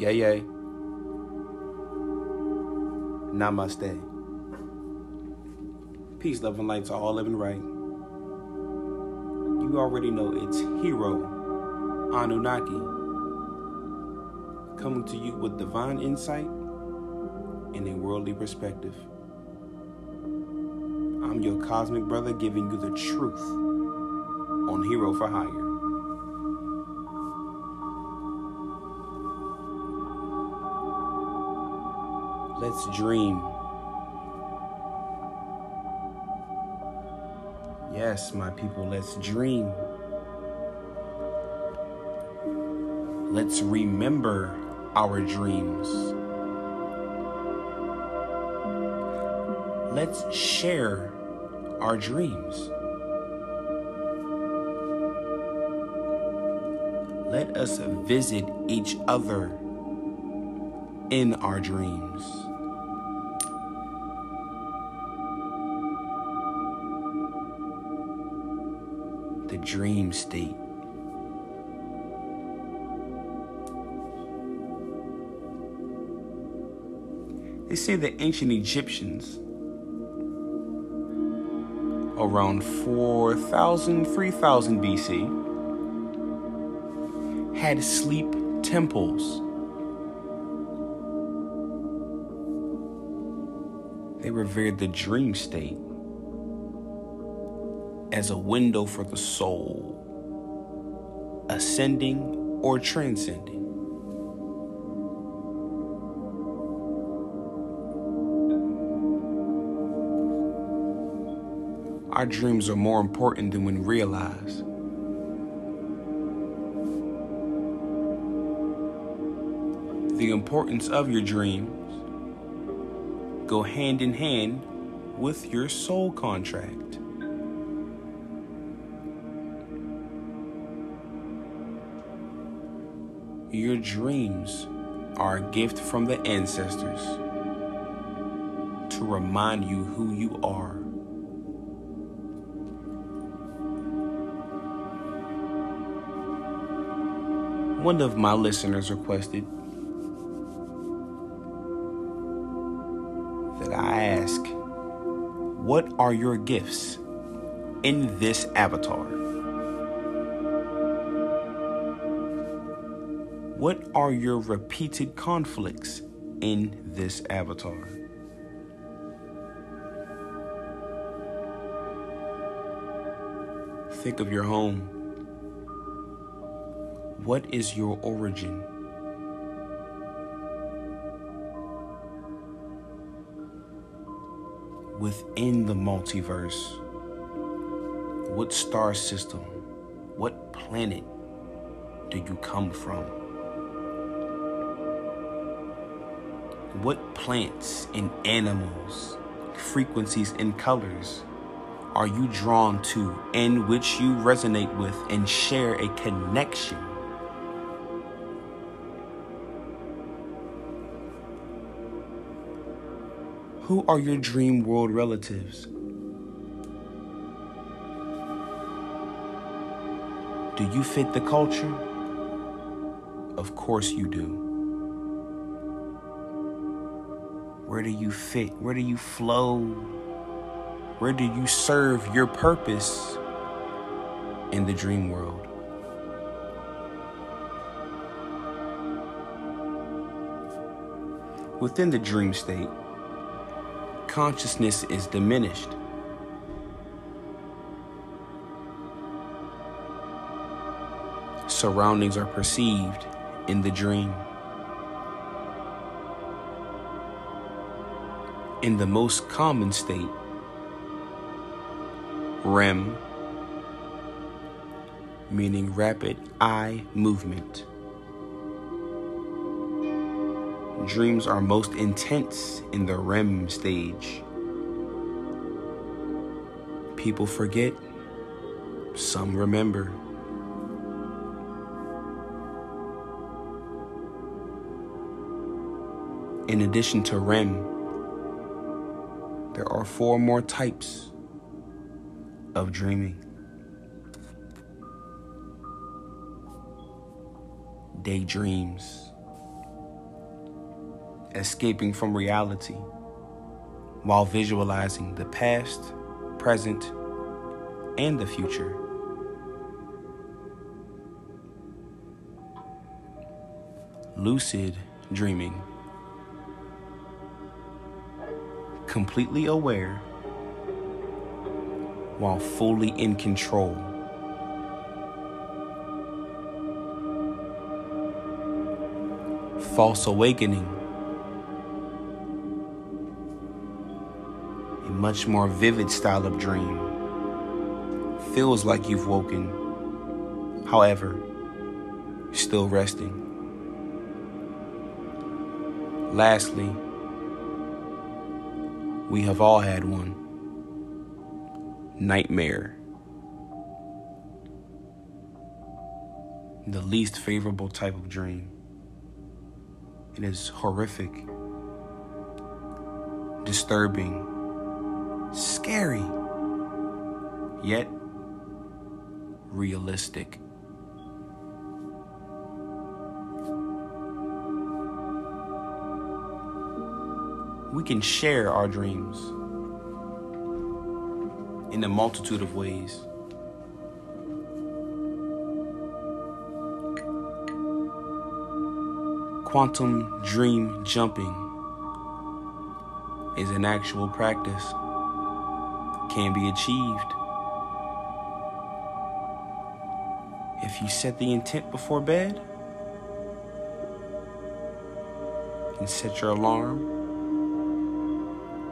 Yay, yay. Namaste. Peace, love, and light to all living right. You already know it's Hero Anunnaki coming to you with divine insight and a worldly perspective. I'm your cosmic brother giving you the truth on Hero for Hire. Let's dream. Yes, my people, let's dream. Let's remember our dreams. Let's share our dreams. Let us visit each other in our dreams. The dream state. They say the ancient Egyptians, around 4000, 3000 BC, had sleep temples. They revered the dream state as a window for the soul, ascending or transcending. Our dreams are more important than we realize. The importance of your dreams go hand in hand with your soul contract. Your dreams are a gift from the ancestors to remind you who you are. One of my listeners requested that I ask, What are your gifts in this avatar? What are your repeated conflicts in this avatar? Think of your home. What is your origin? Within the multiverse, what star system, what planet do you come from? What plants and animals, frequencies and colors are you drawn to and which you resonate with and share a connection? Who are your dream world relatives? Do you fit the culture? Of course you do. Where do you fit? Where do you flow? Where do you serve your purpose in the dream world? Within the dream state, consciousness is diminished. Surroundings are perceived in the dream. In the most common state, REM, meaning rapid eye movement. Dreams are most intense in the REM stage. People forget, some remember. In addition to REM, there are four more types of dreaming. Daydreams, escaping from reality while visualizing the past, present, and the future. Lucid dreaming. Completely aware while fully in control. False awakening. A much more vivid style of dream. Feels like you've woken, however, still resting. Lastly, we have all had one nightmare. The least favorable type of dream. It is horrific, disturbing, scary, yet realistic. We can share our dreams in a multitude of ways. Quantum dream jumping is an actual practice, can be achieved. If you set the intent before bed and set your alarm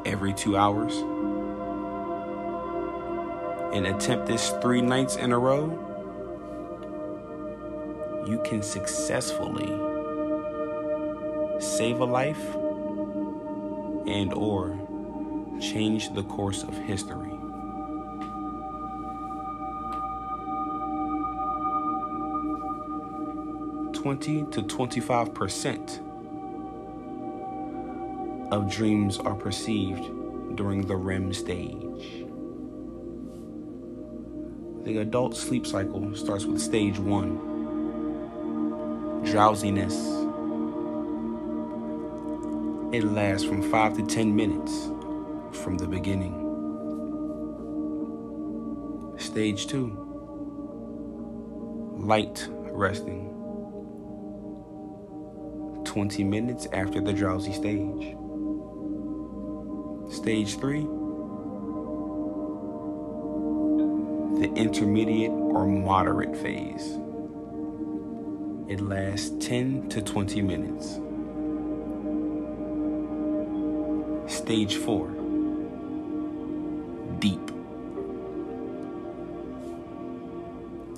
every two hours and attempt this three nights in a row, you can successfully save a life and or change the course of history. Twenty to twenty-five percent of dreams are perceived during the REM stage. The adult sleep cycle starts with stage one drowsiness. It lasts from 5 to 10 minutes from the beginning. Stage 2 light resting. 20 minutes after the drowsy stage. Stage 3 the intermediate or moderate phase. It lasts 10 to 20 minutes. Stage 4 Deep.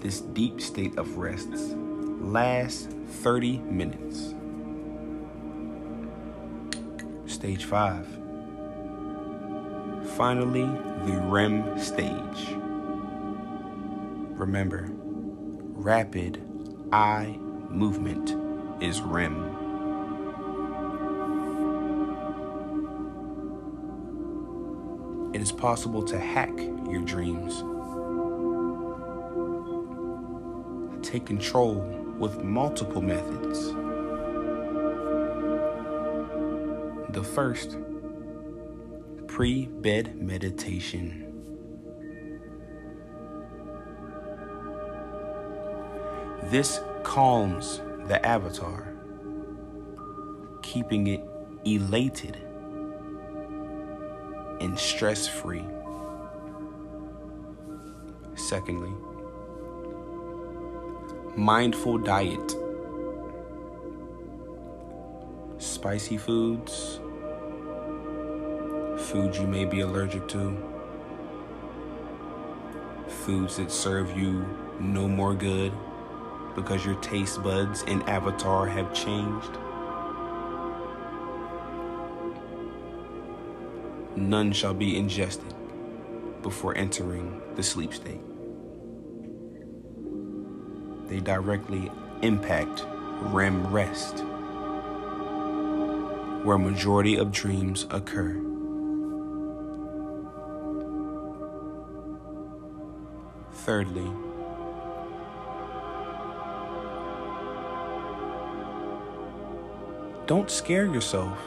This deep state of rest lasts 30 minutes. Stage 5 Finally, the REM stage. Remember, rapid eye movement is REM. It is possible to hack your dreams. Take control with multiple methods. The first, pre bed meditation. This calms the avatar, keeping it elated and stress free. Secondly, mindful diet. Spicy foods, foods you may be allergic to, foods that serve you no more good because your taste buds and avatar have changed. None shall be ingested before entering the sleep state. They directly impact REM rest, where majority of dreams occur. Thirdly, don't scare yourself.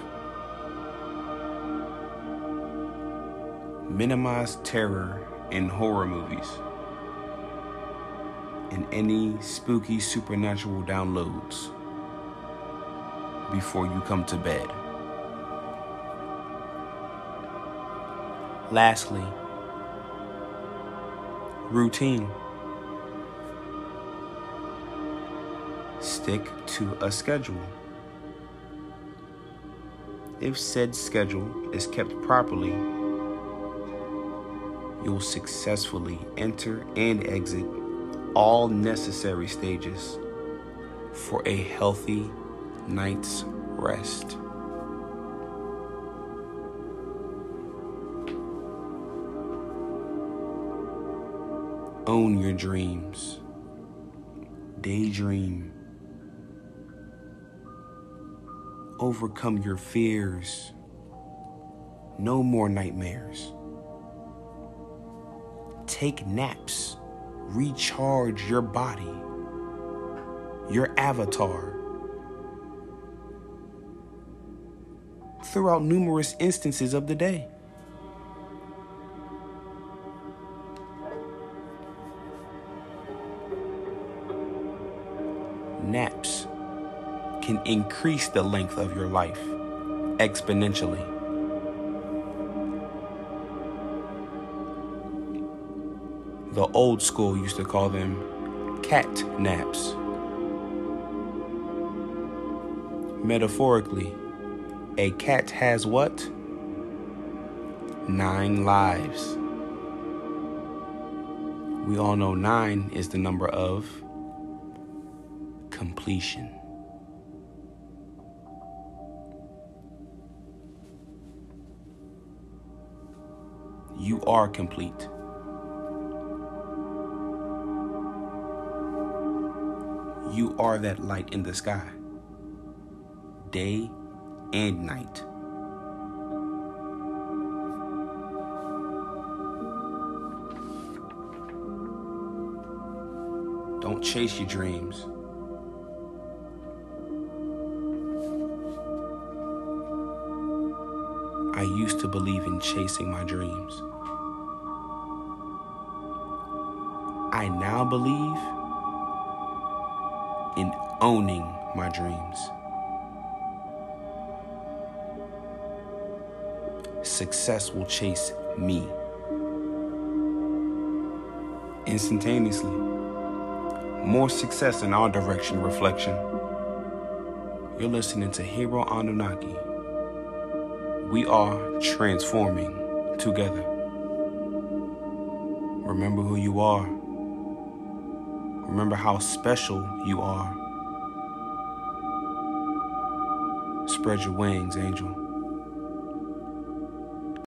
Minimize terror in horror movies and any spooky supernatural downloads before you come to bed. Lastly, routine. Stick to a schedule. If said schedule is kept properly, you'll successfully enter and exit all necessary stages for a healthy night's rest. Own your dreams. Daydream. Overcome your fears. No more nightmares. Take naps. Recharge your body, your avatar. Throughout numerous instances of the day. Can increase the length of your life exponentially. The old school used to call them cat naps. Metaphorically, a cat has what? Nine lives. We all know nine is the number of completion. You are complete. You are that light in the sky, day and night. Don't chase your dreams. I used to believe in chasing my dreams. I now believe in owning my dreams. Success will chase me instantaneously. More success in our direction reflection. You're listening to Hero Anunnaki. We are transforming together. Remember who you are. Remember how special you are. Spread your wings, angel.